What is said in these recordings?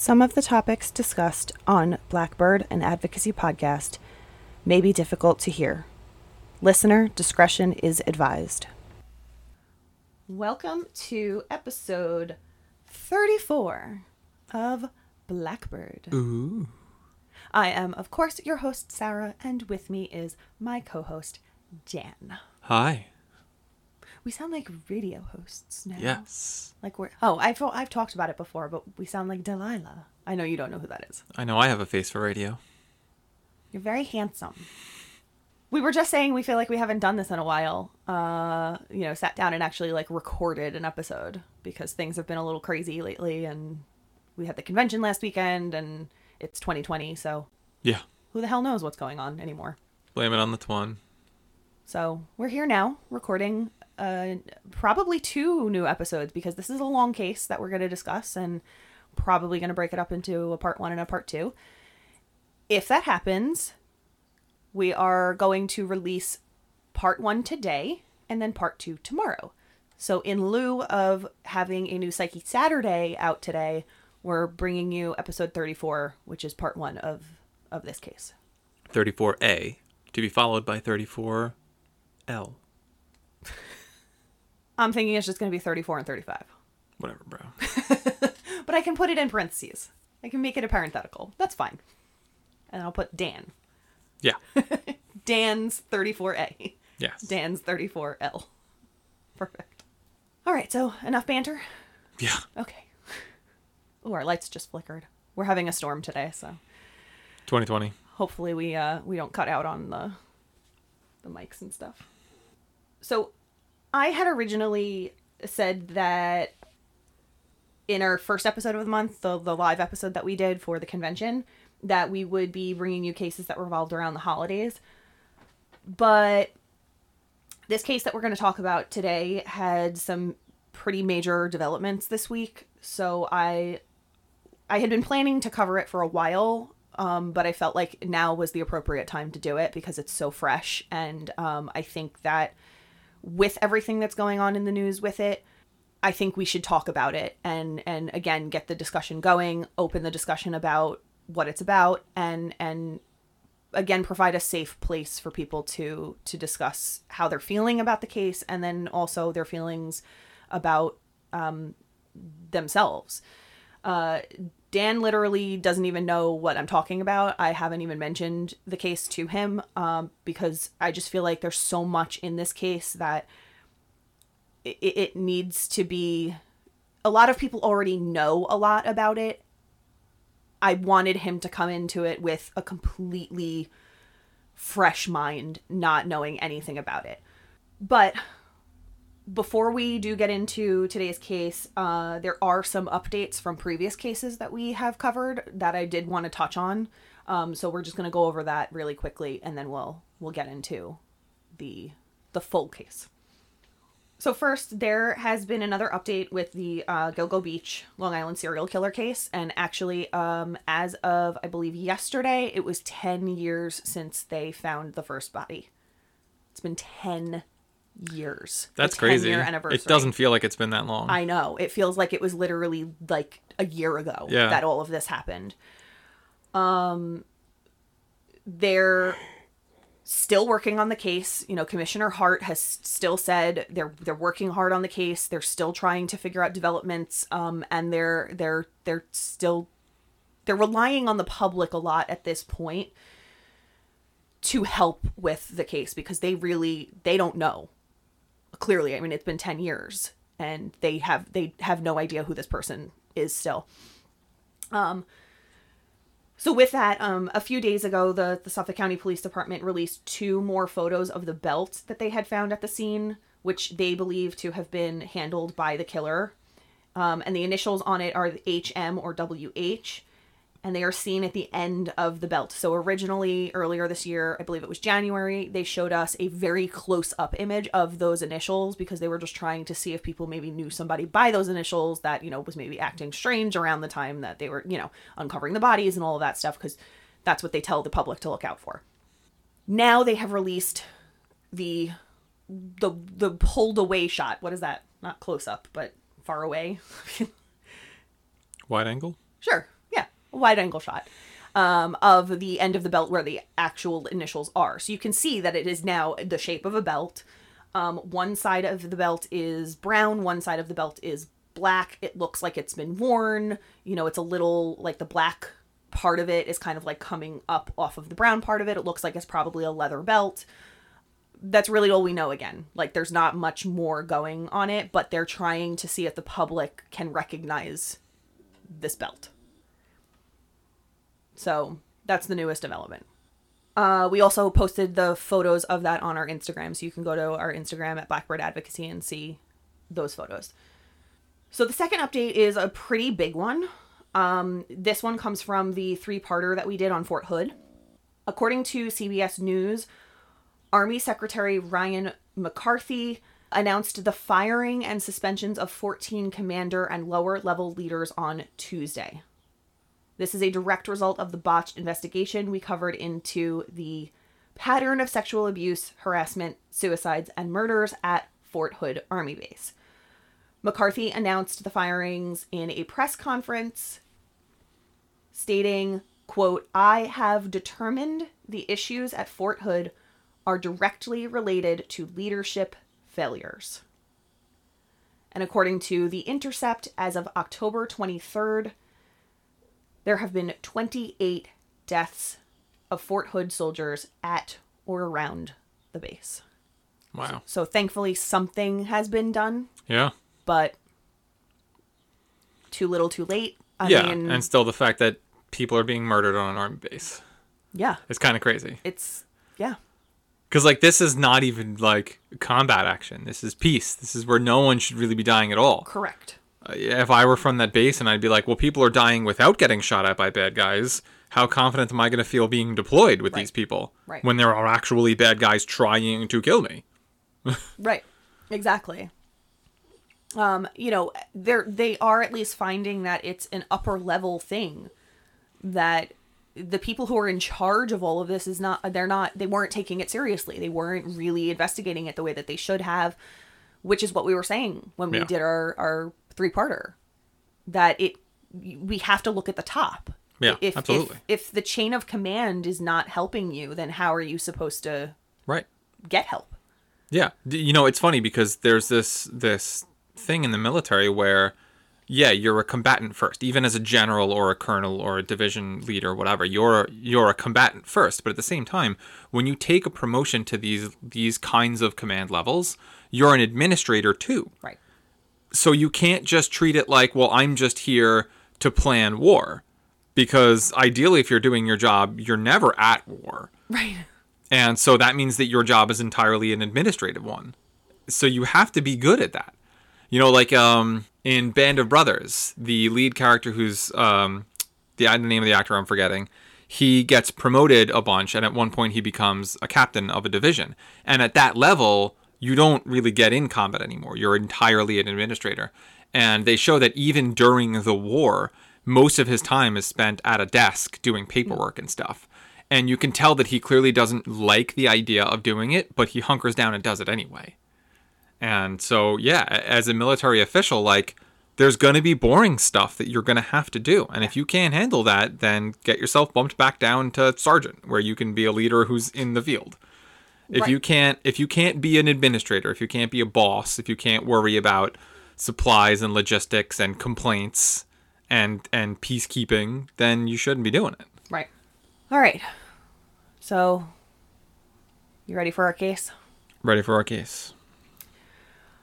Some of the topics discussed on Blackbird and Advocacy Podcast may be difficult to hear. Listener discretion is advised. Welcome to episode 34 of Blackbird. Ooh. I am, of course, your host, Sarah, and with me is my co host, Dan. Hi. We sound like radio hosts now. Yes. Like we're. Oh, I've, I've talked about it before, but we sound like Delilah. I know you don't know who that is. I know I have a face for radio. You're very handsome. We were just saying we feel like we haven't done this in a while. Uh, you know, sat down and actually like recorded an episode because things have been a little crazy lately and we had the convention last weekend and it's 2020, so Yeah. who the hell knows what's going on anymore. Blame it on the twin. So we're here now recording uh, probably two new episodes because this is a long case that we're going to discuss and probably going to break it up into a part one and a part two. If that happens, we are going to release part one today and then part two tomorrow. So, in lieu of having a new Psyche Saturday out today, we're bringing you episode 34, which is part one of, of this case. 34A to be followed by 34L. I'm thinking it's just going to be 34 and 35. Whatever, bro. but I can put it in parentheses. I can make it a parenthetical. That's fine. And I'll put Dan. Yeah. Dan's 34A. Yes. Dan's 34L. Perfect. All right, so enough banter. Yeah. Okay. Oh, our lights just flickered. We're having a storm today, so 2020. hopefully we uh we don't cut out on the the mics and stuff. So I had originally said that in our first episode of the month, the the live episode that we did for the convention, that we would be bringing you cases that revolved around the holidays. But this case that we're going to talk about today had some pretty major developments this week, so I I had been planning to cover it for a while, um, but I felt like now was the appropriate time to do it because it's so fresh. And um, I think that with everything that's going on in the news with it, I think we should talk about it and and again get the discussion going, open the discussion about what it's about, and and again provide a safe place for people to to discuss how they're feeling about the case and then also their feelings about um, themselves. Uh, Dan literally doesn't even know what I'm talking about. I haven't even mentioned the case to him um, because I just feel like there's so much in this case that it, it needs to be. A lot of people already know a lot about it. I wanted him to come into it with a completely fresh mind, not knowing anything about it. But before we do get into today's case, uh, there are some updates from previous cases that we have covered that I did want to touch on. Um, so we're just going to go over that really quickly, and then we'll we'll get into the the full case. So first, there has been another update with the uh, Gilgo Beach, Long Island serial killer case, and actually, um, as of I believe yesterday, it was ten years since they found the first body. It's been ten years. That's crazy. It doesn't feel like it's been that long. I know. It feels like it was literally like a year ago Yeah. that all of this happened. Um they're still working on the case. You know, Commissioner Hart has still said they're they're working hard on the case. They're still trying to figure out developments um and they're they're they're still they're relying on the public a lot at this point to help with the case because they really they don't know clearly i mean it's been 10 years and they have they have no idea who this person is still. Um so with that um a few days ago the the suffolk county police department released two more photos of the belt that they had found at the scene which they believe to have been handled by the killer. Um, and the initials on it are hm or wh and they are seen at the end of the belt. So originally earlier this year, I believe it was January, they showed us a very close up image of those initials because they were just trying to see if people maybe knew somebody by those initials that, you know, was maybe acting strange around the time that they were, you know, uncovering the bodies and all of that stuff because that's what they tell the public to look out for. Now they have released the the the pulled away shot. What is that? Not close up, but far away. Wide angle? Sure. Wide angle shot um, of the end of the belt where the actual initials are. So you can see that it is now the shape of a belt. Um, one side of the belt is brown, one side of the belt is black. It looks like it's been worn. You know, it's a little like the black part of it is kind of like coming up off of the brown part of it. It looks like it's probably a leather belt. That's really all we know again. Like there's not much more going on it, but they're trying to see if the public can recognize this belt. So that's the newest development. Uh, we also posted the photos of that on our Instagram, so you can go to our Instagram at Blackbird Advocacy and see those photos. So the second update is a pretty big one. Um, this one comes from the three-parter that we did on Fort Hood. According to CBS News, Army Secretary Ryan McCarthy announced the firing and suspensions of 14 commander and lower level leaders on Tuesday. This is a direct result of the botched investigation we covered into the pattern of sexual abuse, harassment, suicides, and murders at Fort Hood Army Base. McCarthy announced the firings in a press conference stating, quote, I have determined the issues at Fort Hood are directly related to leadership failures. And according to The Intercept, as of October 23rd, there have been 28 deaths of Fort Hood soldiers at or around the base. Wow. So thankfully, something has been done, Yeah. but too little, too late. I yeah. mean, and still the fact that people are being murdered on an army base. yeah, It's kind of crazy. it's yeah, Because, like, this is not even, like, combat action. This is peace. This is where no one should really be dying at all. correct. If I were from that base and I'd be like, well, people are dying without getting shot at by bad guys, how confident am I going to feel being deployed with Right. these people Right. when there are actually bad guys trying to kill me? Right. Exactly. Um, you know, they're they are at least finding that it's an upper level thing that the people who are in charge of all of this is not they're not they weren't taking it seriously. They weren't really investigating it the way that they should have, which is what we were saying when we Yeah. did our our three-parter that it we have to look at the top. Yeah, if, absolutely. If, if the chain of command is not helping you, then how are you supposed to Right. get help? Yeah, you know it's funny because there's this this thing in the military where yeah, you're a combatant first, even as a general or a colonel or a division leader, whatever. You're you're a combatant first, but at the same time, when you take a promotion to these these kinds of command levels, you're an administrator too. Right. So you can't just treat it like, well, I'm just here to plan war, because ideally, if you're doing your job, you're never at war. Right. And so that means that your job is entirely an administrative one. So you have to be good at that. You know, like um, in Band of Brothers, the lead character who's um, the, the name of the actor I'm forgetting, he gets promoted a bunch, and at one point he becomes a captain of a division. And at that level, you don't really get in combat anymore. You're entirely an administrator. And they show that even during the war, most of his time is spent at a desk doing paperwork and stuff. And you can tell that he clearly doesn't like the idea of doing it, but he hunkers down and does it anyway. And so, yeah, as a military official, like, there's going to be boring stuff that you're going to have to do. And if you can't handle that, then get yourself bumped back down to sergeant, where you can be a leader who's in the field. If Right. you can't if you can't be an administrator, if you can't be a boss, if you can't worry about supplies and logistics and complaints and and peacekeeping, then you shouldn't be doing it. Right. All right. So, you ready for our case? Ready for our case.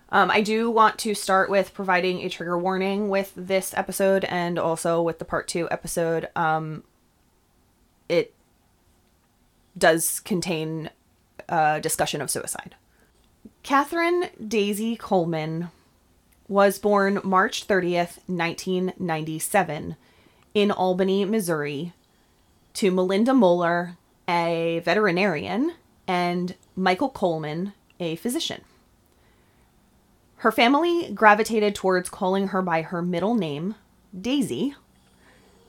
Um, I do want to start with providing a trigger warning with this episode and also with the part two episode. Um, it does contain a discussion of suicide. Catherine Daisy Coleman was born March 30th, 1997, in Albany, Missouri, to Melinda Moeller, a veterinarian, and Michael Coleman, a physician. Her family gravitated towards calling her by her middle name, Daisy,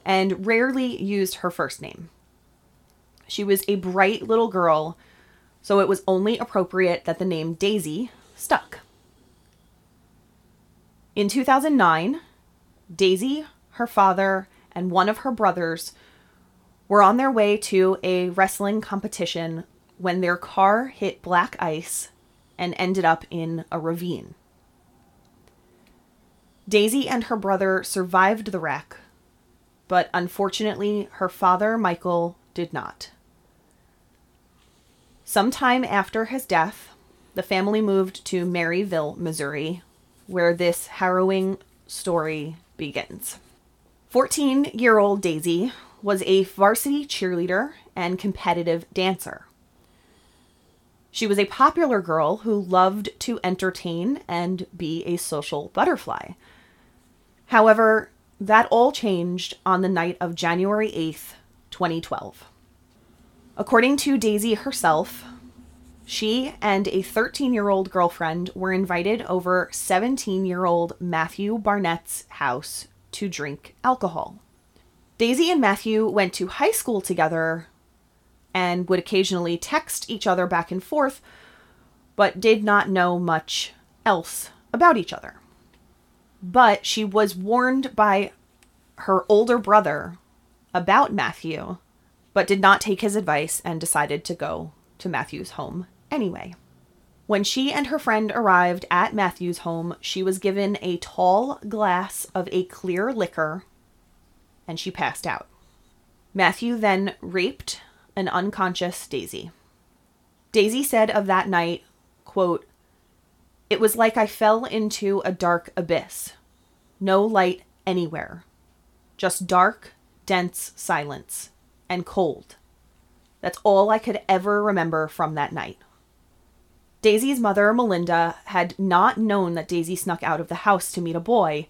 and rarely used her first name. She was a bright little girl, so it was only appropriate that the name Daisy stuck. In 2009, Daisy, her father, and one of her brothers were on their way to a wrestling competition when their car hit black ice and ended up in a ravine. Daisy and her brother survived the wreck, but unfortunately, her father, Michael, did not. Sometime after his death, the family moved to Maryville, Missouri, where this harrowing story begins. 14 year old Daisy was a varsity cheerleader and competitive dancer. She was a popular girl who loved to entertain and be a social butterfly. However, that all changed on the night of January 8th, 2012. According to Daisy herself, she and a 13 year old girlfriend were invited over 17 year old Matthew Barnett's house to drink alcohol. Daisy and Matthew went to high school together and would occasionally text each other back and forth, but did not know much else about each other. But she was warned by her older brother about Matthew, but did not take his advice and decided to go to Matthew's home anyway. When she and her friend arrived at Matthew's home, she was given a tall glass of a clear liquor and she passed out. Matthew then raped an unconscious Daisy. Daisy said of that night, quote, It was like I fell into a dark abyss. No light anywhere. Just dark, dense silence and cold. That's all I could ever remember from that night. Daisy's mother, Melinda, had not known that Daisy snuck out of the house to meet a boy,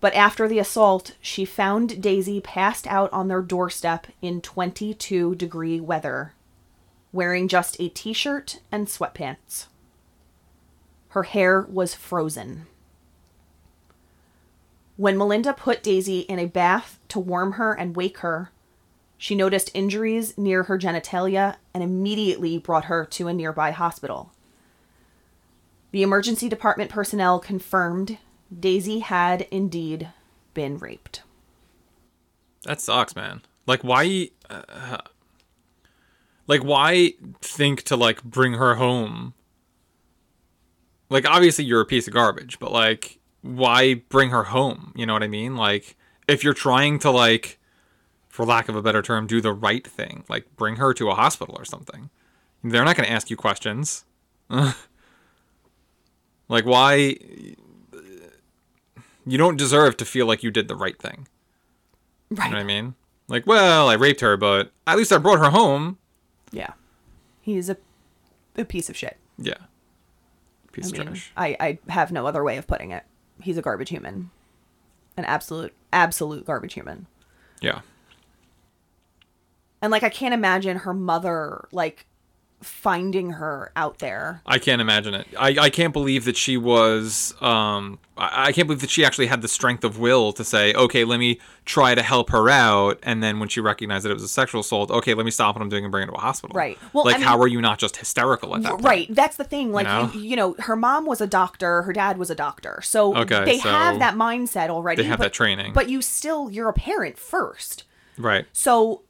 but after the assault, she found Daisy passed out on their doorstep in 22 degree weather, wearing just a t shirt and sweatpants. Her hair was frozen. When Melinda put Daisy in a bath to warm her and wake her, she noticed injuries near her genitalia and immediately brought her to a nearby hospital. The emergency department personnel confirmed Daisy had indeed been raped. That sucks, man. Like why uh, like why think to like bring her home? Like obviously you're a piece of garbage, but like why bring her home? You know what I mean? Like if you're trying to like for lack of a better term do the right thing, like bring her to a hospital or something. They're not going to ask you questions. like why you don't deserve to feel like you did the right thing. Right. You know what I mean? Like, well, I raped her, but at least I brought her home. Yeah. He's a a piece of shit. Yeah. Piece I of mean, trash. I, I have no other way of putting it. He's a garbage human. An absolute, absolute garbage human. Yeah. And like, I can't imagine her mother, like, finding her out there. I can't imagine it. I, I can't believe that she was um I, I can't believe that she actually had the strength of will to say, okay, let me try to help her out and then when she recognized that it was a sexual assault, okay, let me stop what I'm doing and bring her to a hospital. Right. Well, like I mean- how are you not just hysterical at that point? Right. That's the thing. Like, know? you, you know, her mom was a doctor, her dad was a doctor. So Okay, they so have that mindset already. They have but, that training. But you still, you're a parent first. right. So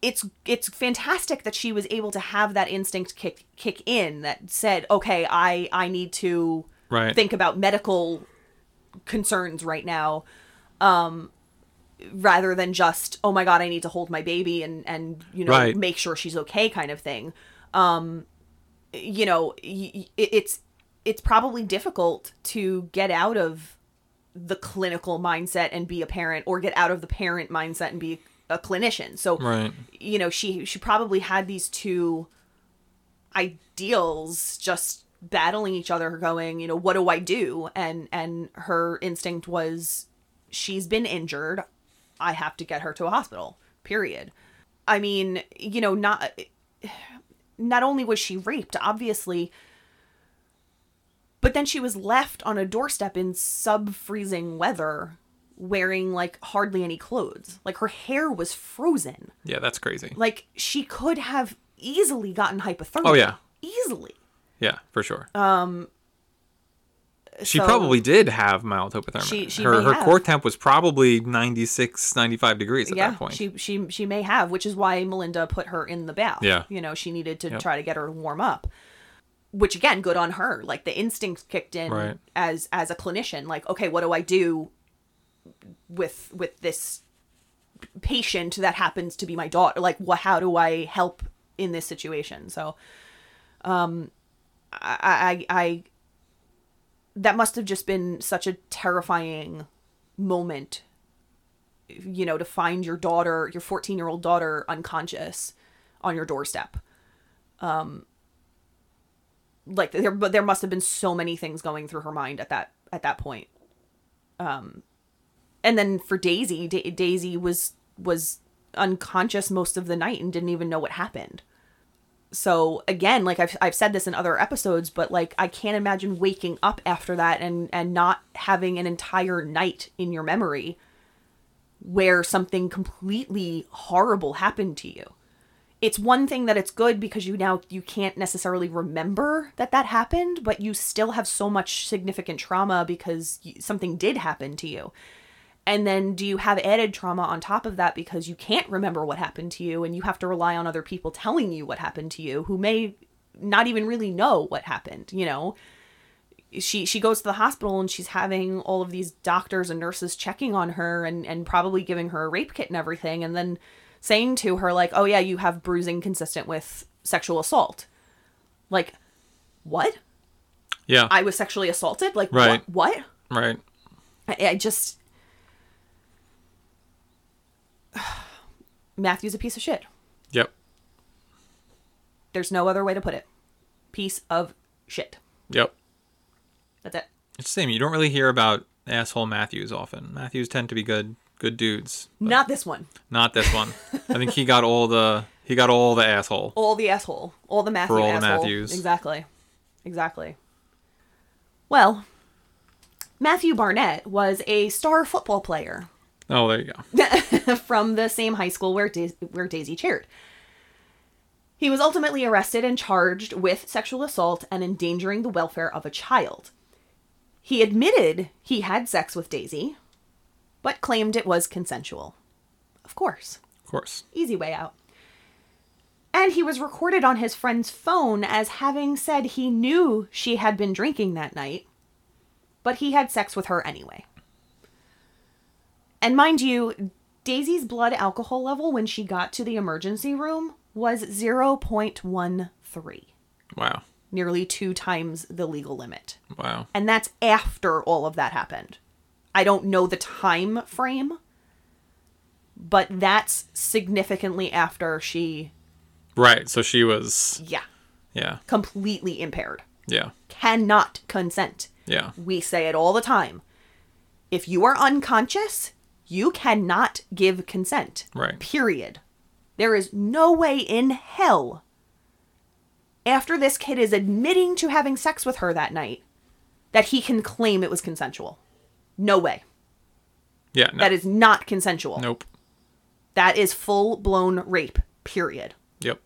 it's it's fantastic that she was able to have that instinct kick kick in that said, okay, I I need to Right. think about medical concerns right now, um, rather than just oh my god, I need to hold my baby and and you know Right. make sure she's okay kind of thing. Um, you know, y- y- it- it's it's probably difficult to get out of the clinical mindset and be a parent or get out of the parent mindset and be a clinician. So Right. you know, she she probably had these two ideals just battling each other going, you know, what do I do? And and her instinct was she's been injured. I have to get her to a hospital. Period. I mean, you know, not not only was she raped, obviously, but then she was left on a doorstep in sub-freezing weather wearing like hardly any clothes. Like her hair was frozen. Yeah, that's crazy. Like she could have easily gotten hypothermia. Oh, yeah. Easily. Yeah, for sure. Um She So- probably did have mild hypothermia. She- she her her have. core temp was probably 96, 95 degrees at yeah, that point. she she she may have, which is why Melinda put her in the bath. Yeah. you know, she needed to Yep. try to get her to warm up. Which again, good on her. Like the instincts kicked in Right. as as a clinician. Like, okay, what do I do with with this patient that happens to be my daughter? Like, what? How do I help in this situation? So, um, I I, I that must have just been such a terrifying moment you know, to find your daughter, your 14 year old daughter, unconscious on your doorstep. Um, like there, but there must have been so many things going through her mind at that at that point. Um, and then for Daisy, da- Daisy was was unconscious most of the night and didn't even know what happened. So again, like I've I've said this in other episodes, but like I can't imagine waking up after that and and not having an entire night in your memory where something completely horrible happened to you. It's one thing that it's good because you now you can't necessarily remember that that happened, but you still have so much significant trauma because something did happen to you. And then do you have added trauma on top of that because you can't remember what happened to you and you have to rely on other people telling you what happened to you who may not even really know what happened, you know? she she goes to the hospital and she's having all of these doctors and nurses checking on her and and probably giving her a rape kit and everything and then saying to her like oh yeah you have bruising consistent with sexual assault like what yeah, i was sexually assaulted like Right. what what right. I, I just matthew's a piece of shit Yep, there's no other way to put it piece of shit yep. that's it It's the same. You don't really hear about asshole Matthews often. Matthews tend to be good, good dudes. not this one Not this one. I think he got all the he got all the asshole. all the asshole, all the Matthew For all the. Matthews. Exactly, exactly. Well, Matthew Barnett was a star football player Oh, there you go. from the same high school where Dais- where Daisy cheered. He was ultimately arrested and charged with sexual assault and endangering the welfare of a child. He admitted he had sex with Daisy, but claimed it was consensual. Of course Of course. easy way out. And he was recorded on his friend's phone as having said he knew she had been drinking that night, but he had sex with her anyway. And mind you, Daisy's blood alcohol level when she got to the emergency room was 0.13, Wow. nearly two times the legal limit. Wow. And that's after all of that happened. I don't know the time frame, but that's significantly after she, Right. So she was yeah, yeah. completely impaired. Yeah. Cannot consent. Yeah. We say it all the time. If you are unconscious, you cannot give consent. Right. Period. There is no way in hell, after this kid is admitting to having sex with her that night, that he can claim it was consensual. No way. Yeah. No. That is not consensual. Nope. That is full blown rape. Period. Yep.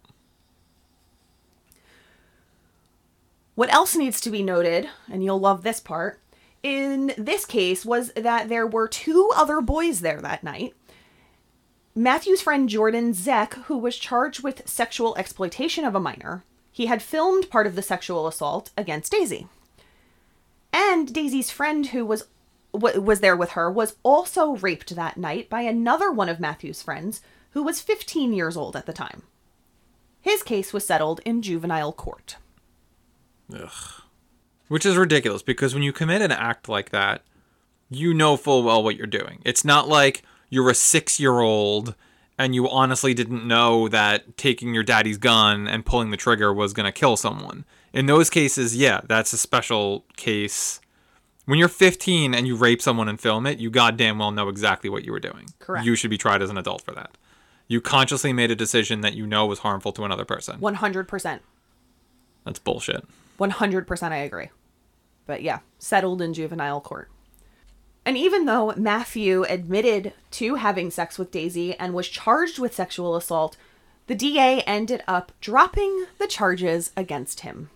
What else needs to be noted, and you'll love this part, in this case was that there were two other boys there that night. Matthew's friend Jordan Zech, who was charged with sexual exploitation of a minor, he had filmed part of the sexual assault against Daisy. And Daisy's friend, who was was there with her, was also raped that night by another one of Matthew's friends, who was 15 years old at the time. His case was settled in juvenile court. Which is ridiculous because when you commit an act like that, you know full well what you're doing. It's not like you're a six year old and you honestly didn't know that taking your daddy's gun and pulling the trigger was going to kill someone. In those cases, yeah, that's a special case. When you're 15 and you rape someone and film it, you goddamn well know exactly what you were doing. Correct. You should be tried as an adult for that. You consciously made a decision that you know was harmful to another person. 100%. That's bullshit. 100% I agree. But yeah, settled in juvenile court. And even though Matthew admitted to having sex with Daisy and was charged with sexual assault, the DA ended up dropping the charges against him.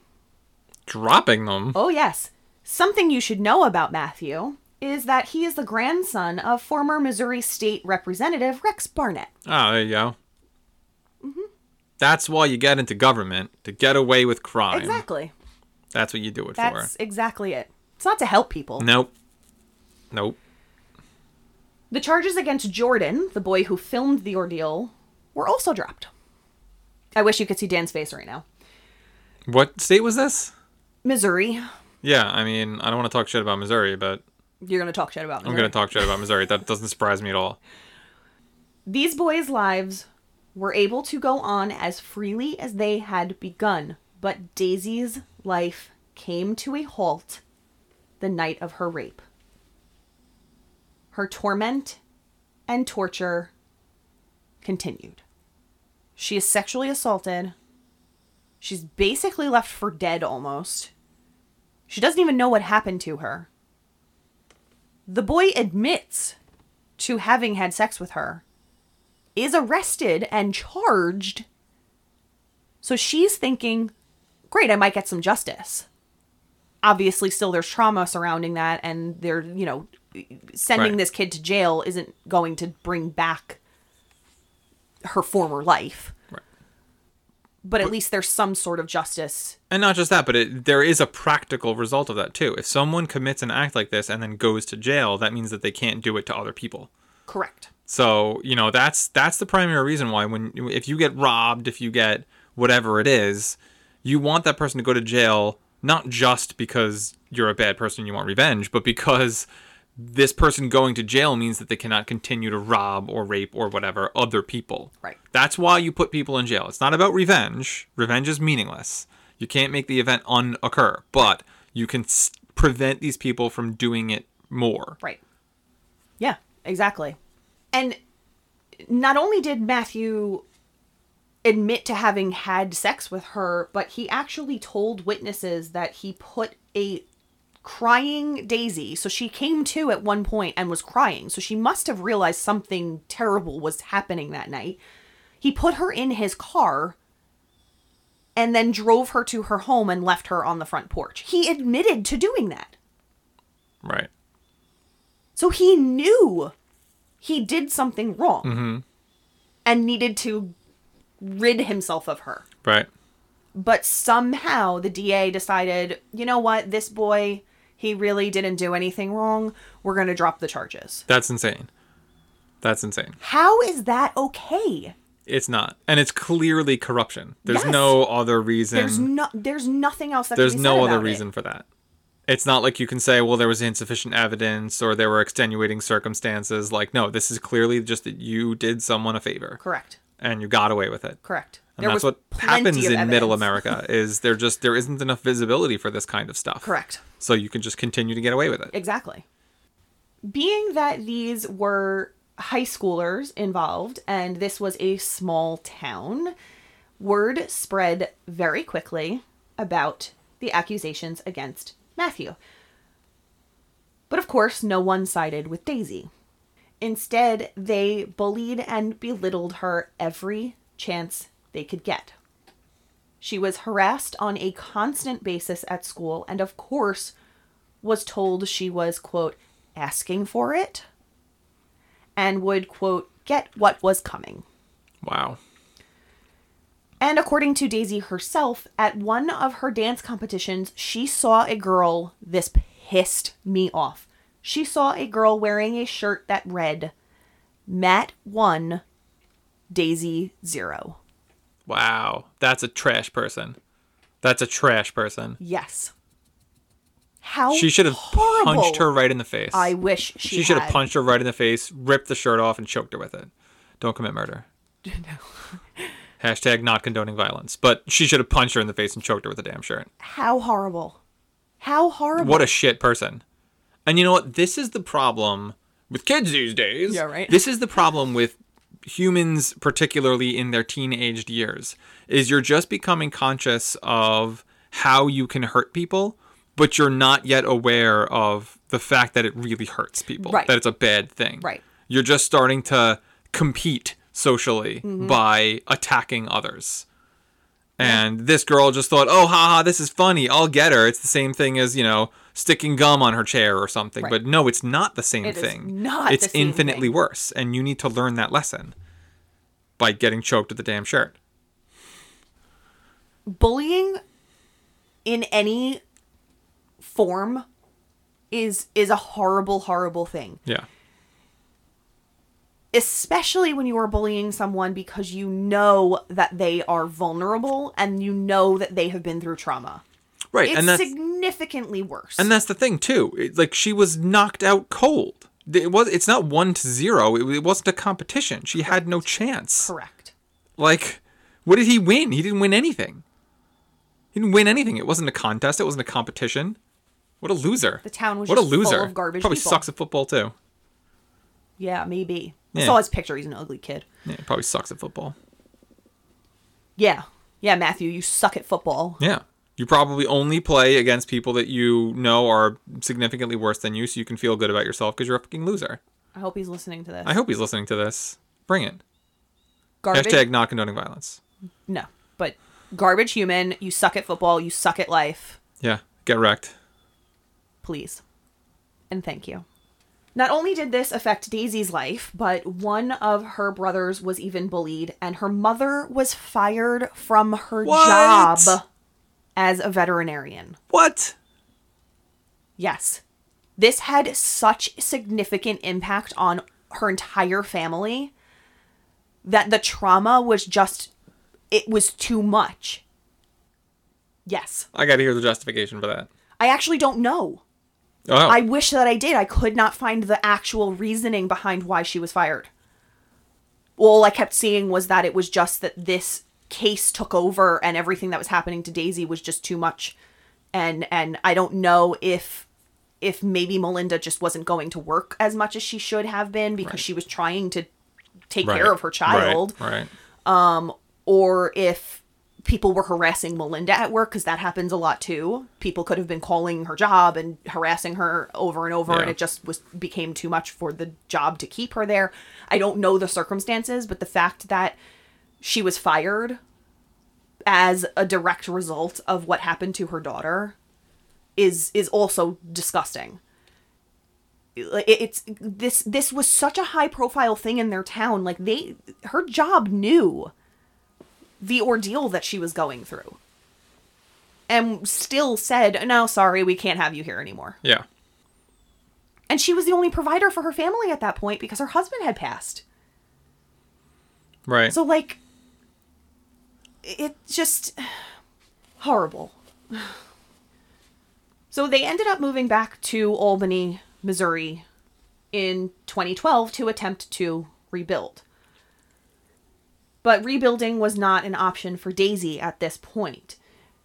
Dropping them. Oh, yes. Something you should know about Matthew is that he is the grandson of former Missouri State Representative Rex Barnett. Oh, there you go. Mm-hmm. That's why you get into government to get away with crime. Exactly. That's what you do it for. That's exactly it. It's not to help people. Nope. Nope. The charges against Jordan, the boy who filmed the ordeal, were also dropped. I wish you could see Dan's face right now. What state was this? Missouri. Yeah, I mean, I don't want to talk shit about Missouri, but You're going to talk shit about Missouri. I'm going to talk shit about Missouri. That doesn't surprise me at all. These boys' lives were able to go on as freely as they had begun, but Daisy's life came to a halt the night of her rape. Her torment and torture continued. She is sexually assaulted. She's basically left for dead almost. She doesn't even know what happened to her. The boy admits to having had sex with her is arrested and charged. So she's thinking, great, I might get some justice. Obviously, still there's trauma surrounding that, and they're, you know, sending Right. this kid to jail isn't going to bring back her former life. Right. But at least there's some sort of justice. And not just that, but it, there is a practical result of that too. If someone commits an act like this and then goes to jail, that means that they can't do it to other people. Correct. So you know that's that's the primary reason why when if you get robbed, if you get whatever it is, you want that person to go to jail not just because you're a bad person and you want revenge, but because this person going to jail means that they cannot continue to rob or rape or whatever other people. Right. That's why you put people in jail. It's not about revenge. Revenge is meaningless. You can't make the event unoccur, but you can s- prevent these people from doing it more. Right. Yeah, exactly. And not only did Matthew admit to having had sex with her, but he actually told witnesses that he put a crying Daisy, so she came to at one point and was crying, so she must have realized something terrible was happening that night. He put her in his car and then drove her to her home and left her on the front porch. He admitted to doing that. Right. So he knew he did something wrong mm-hmm. and needed to rid himself of her. Right. But somehow the DA decided, you know what, this boy, he really didn't do anything wrong. We're going to drop the charges. That's insane. That's insane. How is that okay? It's not. And it's clearly corruption. There's Yes. no other reason. There's no there's nothing else that There's can be no said other about it. reason for that. It's not like you can say, well, there was insufficient evidence or there were extenuating circumstances. Like, no, this is clearly just that you did someone a favor Correct. And you got away with it. Correct. And There that's what happens in middle. America is there just there isn't enough visibility for this kind of stuff. Correct. So you can just continue to get away with it. Exactly. Being that these were high schoolers involved and this was a small town, word spread very quickly about the accusations against Matthew. But of course, no one sided with Daisy. Instead, they bullied and belittled her every chance they could get. She was harassed on a constant basis at school and, of course, was told she was, quote, asking for it and would, quote, get what was coming. Wow. And according to Daisy herself, at one of her dance competitions, she saw a girl. This pissed me off. She saw a girl wearing a shirt that read, Matt 1, Daisy 0. Wow. That's a trash person. That's a trash person. Yes. How She should have punched her right in the face. I wish she, she should have punched her right in the face, ripped the shirt off, and choked her with it. Don't commit murder. no. Hashtag not condoning violence. But she should have punched her in the face and choked her with a damn shirt. How horrible. How horrible. What a shit person. And you know what? This is the problem with kids these days. Yeah, right. This is the problem with humans, particularly in their teenaged years, is you're just becoming conscious of how you can hurt people, but you're not yet aware of the fact that it really hurts people. Right. That it's a bad thing. Right. You're just starting to compete socially Mm-hmm. by attacking others. And this girl just thought, oh, haha, this is funny. I'll get her. It's the same thing as, you know, sticking gum on her chair or something. Right. But no, it's not the same It is thing. not It's the same infinitely thing. worse, and you need to learn that lesson by getting choked with the damn shirt. bullying in any form is is a horrible horrible thing Yeah. especially when you are bullying someone because you know that they are vulnerable and you know that they have been through trauma Right, it's and that's significantly worse and that's the thing too. It, like she was knocked out cold. It was. It's not one to zero. It, it wasn't a competition. She had no chance. correct Like, what did he win? He didn't win anything. He didn't win anything. It wasn't a contest. It wasn't a competition. What a loser. The town was what a just full loser. of garbage Probably people. sucks at football too. yeah maybe i Yeah. saw his picture he's an ugly kid Yeah, probably sucks at football. yeah yeah matthew you suck at football Yeah. You probably only play against people that you know are significantly worse than you, so you can feel good about yourself because you're a fucking loser. i hope he's listening to this I hope he's listening to this. Bring it. garbage Hashtag not condoning violence. no but garbage human you suck at football you suck at life Yeah. Get wrecked. please. And thank you. Not only did this affect Daisy's life, but one of her brothers was even bullied, and her mother was fired from her What? job as a veterinarian. What? Yes. This had such significant impact on her entire family that the trauma was just it was too much. Yes. I got to hear the justification for that. I actually don't know. Oh, I wish that I did. I could not find the actual reasoning behind why she was fired. All I kept seeing was that it was just that this case took over and everything that was happening to Daisy was just too much. And and I don't know if if maybe Melinda just wasn't going to work as much as she should have been because Right. she was trying to take right. care of her child Right. right. or if people were harassing Melinda at work because that happens a lot too. People could have been calling her job and harassing her over and over, and it just was became too much for the job to keep her there. I don't know the circumstances, but the fact that she was fired as a direct result of what happened to her daughter is is also disgusting. It's this this was such a high profile thing in their town. Like they her job knew the ordeal that she was going through. And still said, "No, sorry, we can't have you here anymore." Yeah. And she was the only provider for her family at that point because her husband had passed. Right. So like it's just horrible. So they ended up moving back to Albany, Missouri in 2012 to attempt to rebuild. But rebuilding was not an option for Daisy at this point.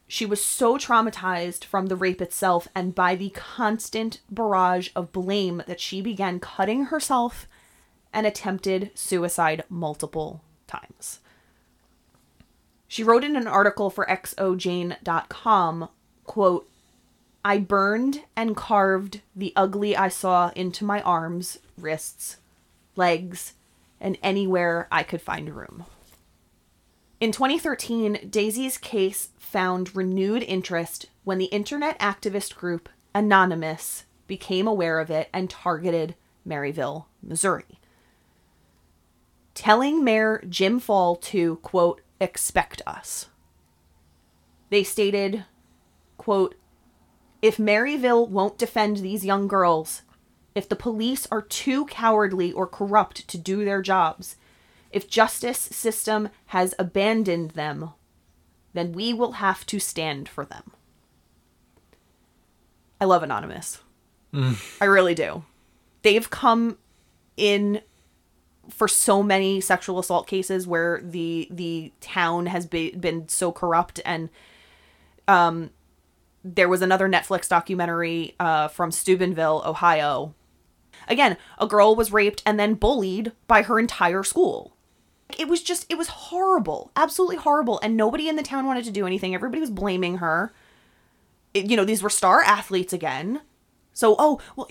She was so traumatized from the rape itself and by the constant barrage of blame that she began cutting herself and attempted suicide multiple times. She wrote in an article for xojane.com, quote, I burned and carved the ugly I saw into my arms, wrists, legs, and anywhere I could find room. In 2013, Daisy's case found renewed interest when the internet activist group Anonymous became aware of it and targeted Maryville, Missouri. Telling Mayor Jim Fall to, quote, expect us. They stated, quote, if Maryville won't defend these young girls, if the police are too cowardly or corrupt to do their jobs, if justice system has abandoned them, then we will have to stand for them. I love Anonymous. Mm. I really do. They've come in for so many sexual assault cases where the the town has be, been so corrupt and um there was another Netflix documentary uh from Steubenville, Ohio. Again, a girl was raped and then bullied by her entire school. It was just it was horrible, absolutely horrible and nobody in the town wanted to do anything. Everybody was blaming her. It- you know, these were star athletes again. So, oh, well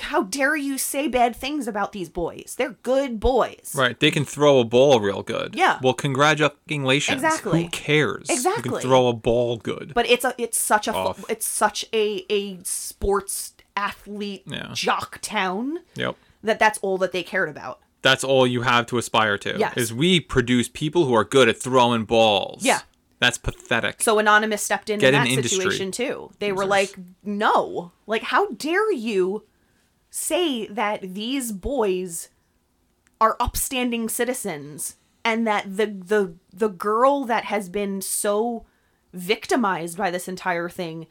how dare you say bad things about these boys? They're good boys. Right. They can throw a ball real good. Yeah. Well, congratulations. Exactly. Who cares? You Exactly. can throw a ball good. But it's a it's such a Off. it's such a a sports athlete Yeah. jock town yep. that that's all that they cared about. That's all you have to aspire to. Yes. Is we produce people who are good at throwing balls. Yeah. That's pathetic. So Anonymous stepped in Get in that industry. situation too. They were like, "No. Like how dare you say that these boys are upstanding citizens and that the the the girl that has been so victimized by this entire thing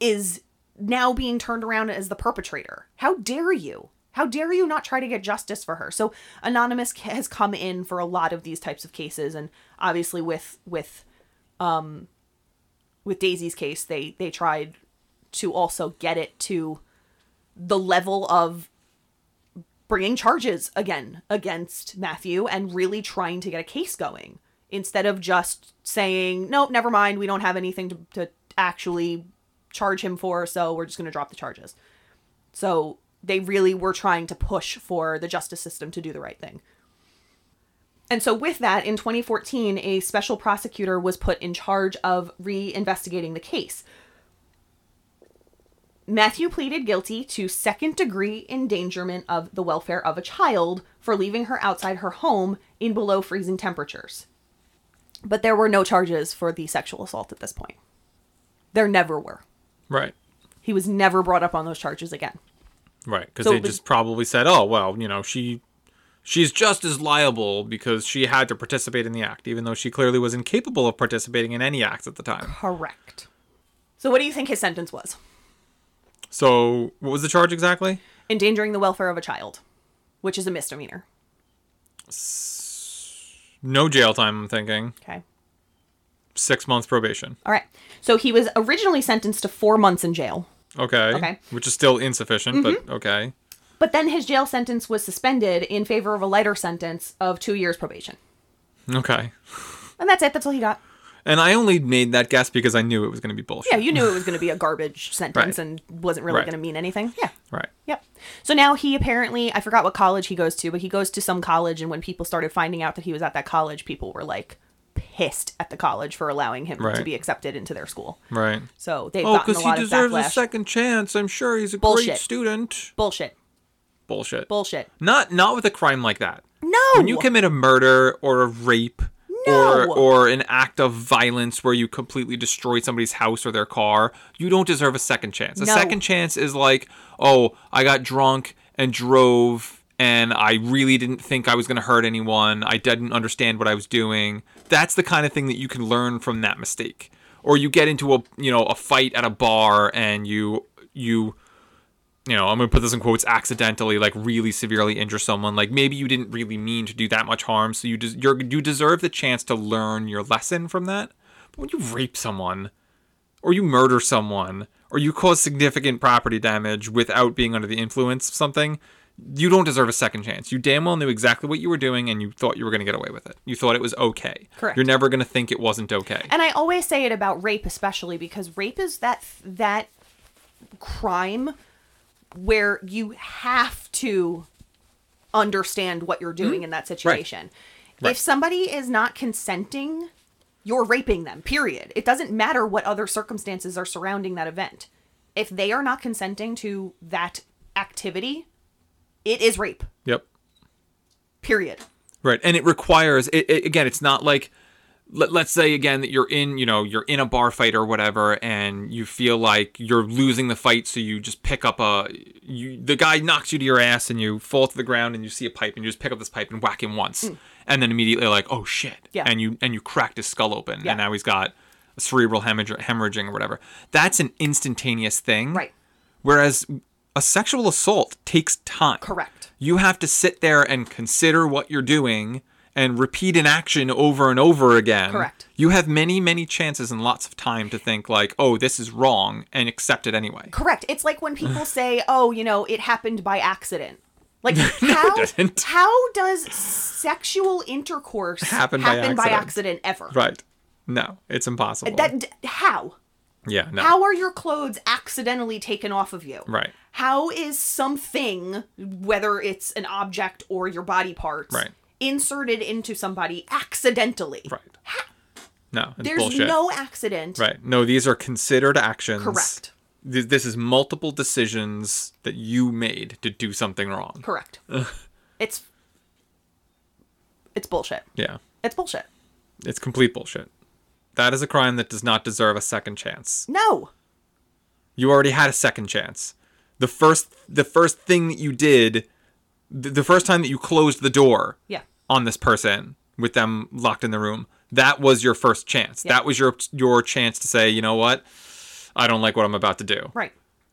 is now being turned around as the perpetrator. How dare you? How dare you not try to get justice for her? So anonymous has come in for a lot of these types of cases and obviously with with um with Daisy's case they they tried to also get it to the level of bringing charges again against Matthew and really trying to get a case going instead of just saying nope never mind. We don't have anything to, to actually charge him for so we're just going to drop the charges. So they really were trying to push for the justice system to do the right thing. And so with that in 2014 a special prosecutor was put in charge of re-investigating the case Matthew pleaded guilty to second degree endangerment of the welfare of a child for leaving her outside her home in below freezing temperatures. But there were no charges for the sexual assault at this point. There never were. right. He was never brought up on those charges again. Right. Because So they was- just probably said, oh, well, you know, she. She's just as liable because she had to participate in the act, even though she clearly was incapable of participating in any acts at the time. Correct. So what do you think his sentence was? So, what was the charge exactly? Endangering the welfare of a child, which is a misdemeanor. No jail time, I'm thinking. Okay. Six months probation. All right. So he was originally sentenced to 4 months in jail. Okay. Okay. Mm-hmm. Which is still insufficient, but okay. But then his jail sentence was suspended in favor of a lighter sentence of 2 years probation. Okay. And that's it. That's all he got. And I only made that guess because I knew it was going to be bullshit. Yeah, you knew it was going to be a garbage sentence Right. and wasn't really Right. going to mean anything. Yeah. Right. Yep. So now he apparently, I forgot what college he goes to, but he goes to some college. And when people started finding out that he was at that college, people were like pissed at the college for allowing him to be accepted into their school. Right. So they've Oh, because he deserves a second chance. I'm sure he's a Bullshit. great student. Bullshit. Bullshit. Bullshit. Not not with a crime like that. No. When you commit a murder or a rape No. or an act of violence where you completely destroy somebody's house or their car, you don't deserve a second chance. A No. second chance is like, "Oh, I got drunk and drove and I really didn't think I was going to hurt anyone. I didn't understand what I was doing." That's the kind of thing that you can learn from that mistake. Or you get into a, you know, a fight at a bar and you you you know, I'm gonna put this in quotes, accidentally, like really severely injure someone. Like maybe you didn't really mean to do that much harm, so you des- you're, you deserve the chance to learn your lesson from that. But when you rape someone, or you murder someone, or you cause significant property damage without being under the influence of something, you don't deserve a second chance. You damn well knew exactly what you were doing, and you thought you were gonna get away with it. You thought it was okay. Correct. You're never gonna think it wasn't okay. And I always say it about rape, especially because rape is that that crime where you have to understand what you're doing mm-hmm. in that situation. Right. If somebody is not consenting, you're raping them. Period. It doesn't matter what other circumstances are surrounding that event. If they are not consenting to that activity, it is rape. Yep. Period. Right, and it requires it, it again. It's not like let, let's say again that you're in you know you're in a bar fight or whatever, and you feel like you're losing the fight, so you just pick up a you the guy knocks you to your ass, and you fall to the ground, and you see a pipe, and you just pick up this pipe and whack him once, hmm. and then immediately like oh shit. Yeah. and you and you cracked his skull open, Yeah. and now he's got a cerebral hemorrhaging or whatever. That's an instantaneous thing, Right. Whereas a sexual assault takes time. Correct. You have to sit there and consider what you're doing and repeat an action over and over again. Correct. You have many, many chances and lots of time to think like, "Oh, this is wrong," and accept it anyway. Correct. It's like when people say, "Oh, you know, it happened by accident." Like how how does sexual intercourse Happen by by accident. accident ever? Right. No, it's impossible. That how? Yeah, no. How are your clothes accidentally taken off of you? Right. How is something, whether it's an object or your body parts, Right. Inserted into somebody accidentally? Right. No, it's There's bullshit. no accident. Right. No, these are considered actions. Correct. Th- This is multiple decisions that you made to do something wrong. Correct. it's it's bullshit. Yeah. It's bullshit. It's complete bullshit. That is a crime that does not deserve a second chance. No. You already had a second chance. The first the first thing that you did the, the first time that you closed the door Yeah. on this person with them locked in the room, that was your first chance. Yeah. That was your your chance to say, "You know what? I don't like what I'm about to do." Right.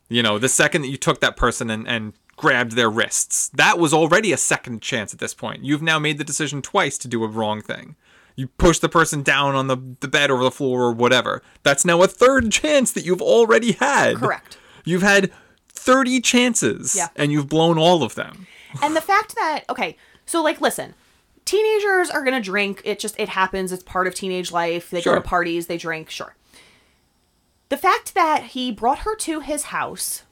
You know, the second that you took that person and, and grabbed their wrists, that was already a second chance at this point. You've now made the decision twice to do a wrong thing. You push the person down on the, the bed or the floor or whatever. That's now a third chance that you've already had. Correct. You've had 30 chances Yeah. and you've blown all of them. And the fact that okay so like listen teenagers are gonna drink it just it happens it's part of teenage life they go to parties they drink sure. The fact that he brought her to his house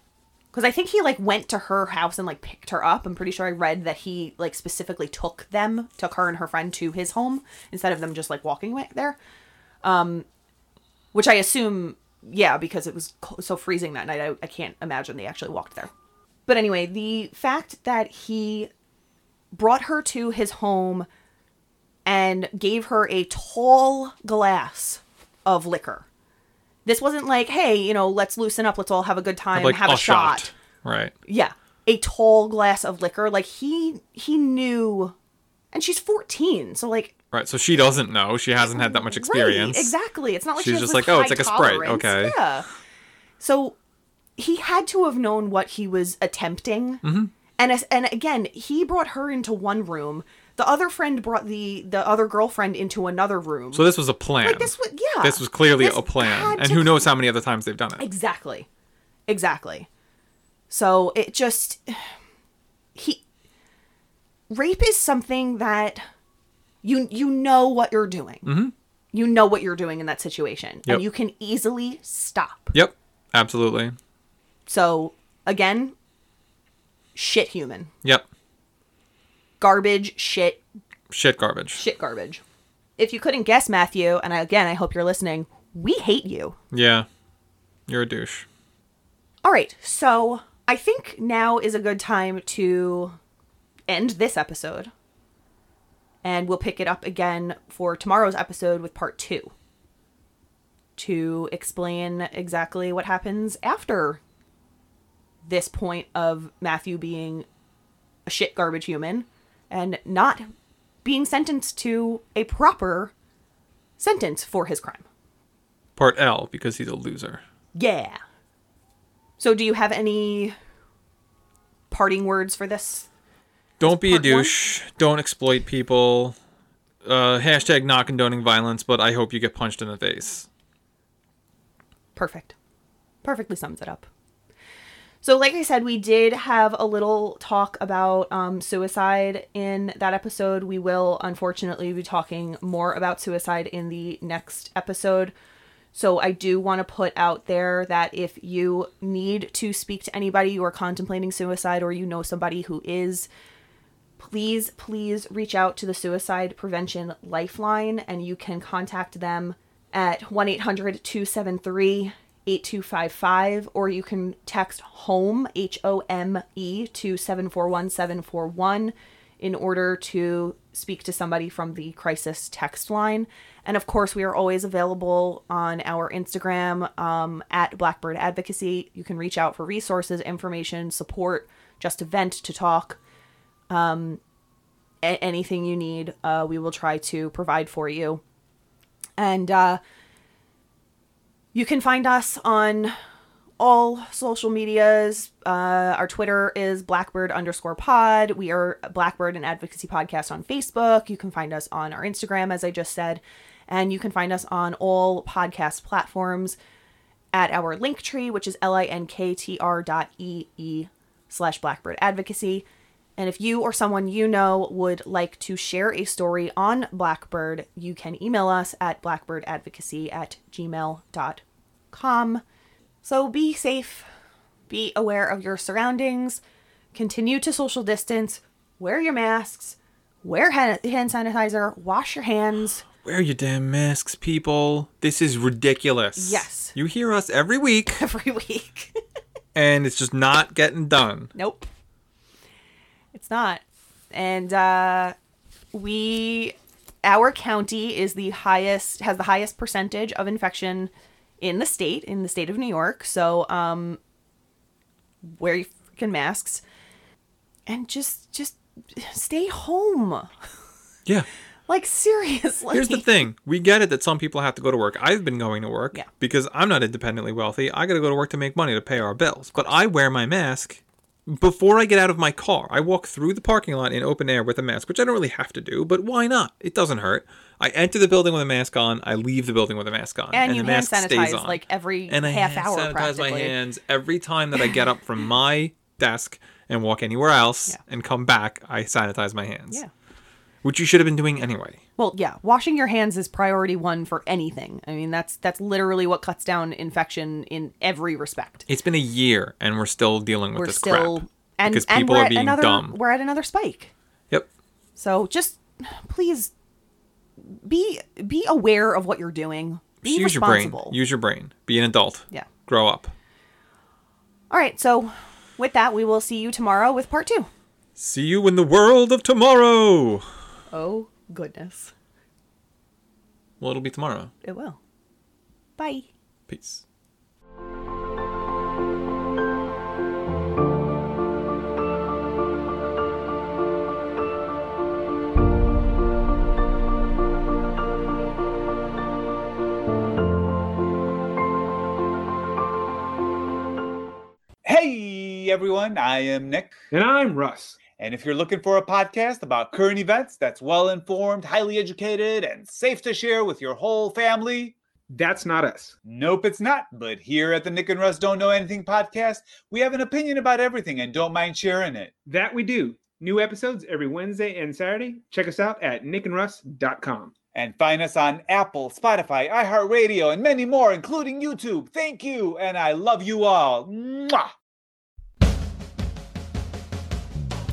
because i think he like went to her house and like picked her up i'm pretty sure i read that he like specifically took them took her and her friend to his home instead of them just like walking away there. Um which i assume yeah because it was so freezing that night I, I can't imagine they actually walked there but anyway, the fact that he brought her to his home and gave her a tall glass of liquor. This wasn't like, hey, you know, let's loosen up, let's all have a good time, Like have a shot. Right. Yeah, a tall glass of liquor. Like he he knew, and she's fourteen, so like Right. So she doesn't know. She hasn't had that much experience. Right, exactly. It's not like She's she just like, oh, it's like a Sprite, okay. Yeah. So he had to have known what he was attempting. Mm-hmm. And and again, he brought her into one room. The other friend brought the the other girlfriend into another room. So this was a plan. like this was yeah. This was clearly This a plan. And who knows how many other times they've done it. Exactly. Exactly. So it just he rape is something that you you know what you're doing. Mm-hmm. You know what you're doing in that situation, Yep. and you can easily stop. Yep. Absolutely. So again, shit human, Yep. garbage, shit, Shit garbage. shit garbage. If you couldn't guess, Matthew, and I, again, I hope you're listening. We hate you. Yeah. You're a douche. All right, so I think now is a good time to end this episode. And we'll pick it up again for tomorrow's episode with part two to explain exactly what happens after this point of Matthew being a shit garbage human and not being sentenced to a proper sentence for his crime. Part L because he's a loser. Yeah. So, do you have any parting words for this? Don't be a part one? douche. Don't exploit people. Uh, hashtag not condoning violence, but I hope you get punched in the face. Perfect. Perfectly sums it up. So, like I said, we did have a little talk about um, suicide in that episode. We will, unfortunately, be talking more about suicide in the next episode. So, I do want to put out there that if you need to speak to anybody you are contemplating suicide or you know somebody who is, please, please reach out to the Suicide Prevention Lifeline and you can contact them at 1 800 273 8255 or you can text HOME, H O M E, to 741 741 in order to speak to somebody from the crisis text line. And of course, we are always available on our Instagram um, at Blackbird Advocacy. You can reach out for resources, information, support, just to vent, to talk a- anything you need, uh, we will try to provide for you. And uh, you can find us on all social medias. Uh, our Twitter is Blackbird underscore pod. We are Blackbird and Advocacy Podcast on Facebook. You can find us on our Instagram, as I just said. And you can find us on all podcast platforms at our link tree, which is linktr dot ee slash Blackbird Advocacy. And if you or someone you know would like to share a story on Blackbird, you can email us at blackbirdadvocacy at gmail.com. So be safe, be aware of your surroundings, continue to social distance, wear your masks, wear hand sanitizer, wash your hands. Wear your damn masks, people. This is ridiculous. Yes. You hear us every week, every week. and it's just not getting done. Nope. Not. And uh we our county is the highest has the highest percentage of infection in the state, in the state of New York. So um wear your freaking masks and just just stay home. Yeah. Like seriously. Here's the thing. We get it that some people have to go to work. I've been going to work Yeah. because I'm not independently wealthy. I got to go to work to make money to pay our bills. But I wear my mask before I get out of my car. I walk through the parking lot in open air with a mask, which I don't really have to do, but why not? It doesn't hurt. I enter the building with a mask on. I leave the building with a mask on. And the you hand mask stays on. like every and I half hour sanitize my hands every time that I get up from my desk and walk anywhere else Yeah. and come back. I sanitize my hands, Yeah. Which you should have been doing anyway. Well, yeah, washing your hands is priority 1 for anything. I mean, that's that's literally what cuts down infection in every respect. It's been a year and we're still dealing with We're this still crap and because and people we're being another dumb. we're at another spike. Yep. So just please be be aware of what you're doing. Be use your brain. responsible. Use your brain. Be an adult. yeah. Grow up. All right. So with that, we will see you tomorrow with part 2. See you in the world of tomorrow. Oh, goodness. Well, it'll be tomorrow. It will. Bye. Peace. Hey everyone, I am Nick. And I'm Russ. And if you're looking for a podcast about current events that's well informed, highly educated, and safe to share with your whole family, That's not us. nope, it's not. But here at the Nick and Russ Don't Know Anything podcast, we have an opinion about everything and don't mind sharing it. That we do. New episodes every Wednesday and Saturday. Check us out at nickandruss.com. And find us on Apple, Spotify, iHeartRadio, and many more, including YouTube. Thank you, and I love you all. Mwah!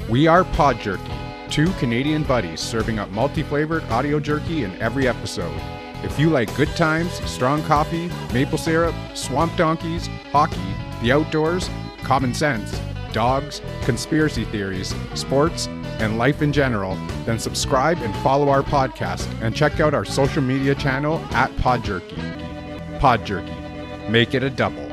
We are Pod Jerky, two Canadian buddies serving up multi flavored audio jerky in every episode. If you like good times, strong coffee, maple syrup, swamp donkeys, hockey, the outdoors, common sense, dogs, conspiracy theories, sports, and life in general, then subscribe and follow our podcast and check out our social media channel at Pod Jerky. Pod Jerky. Make it a double.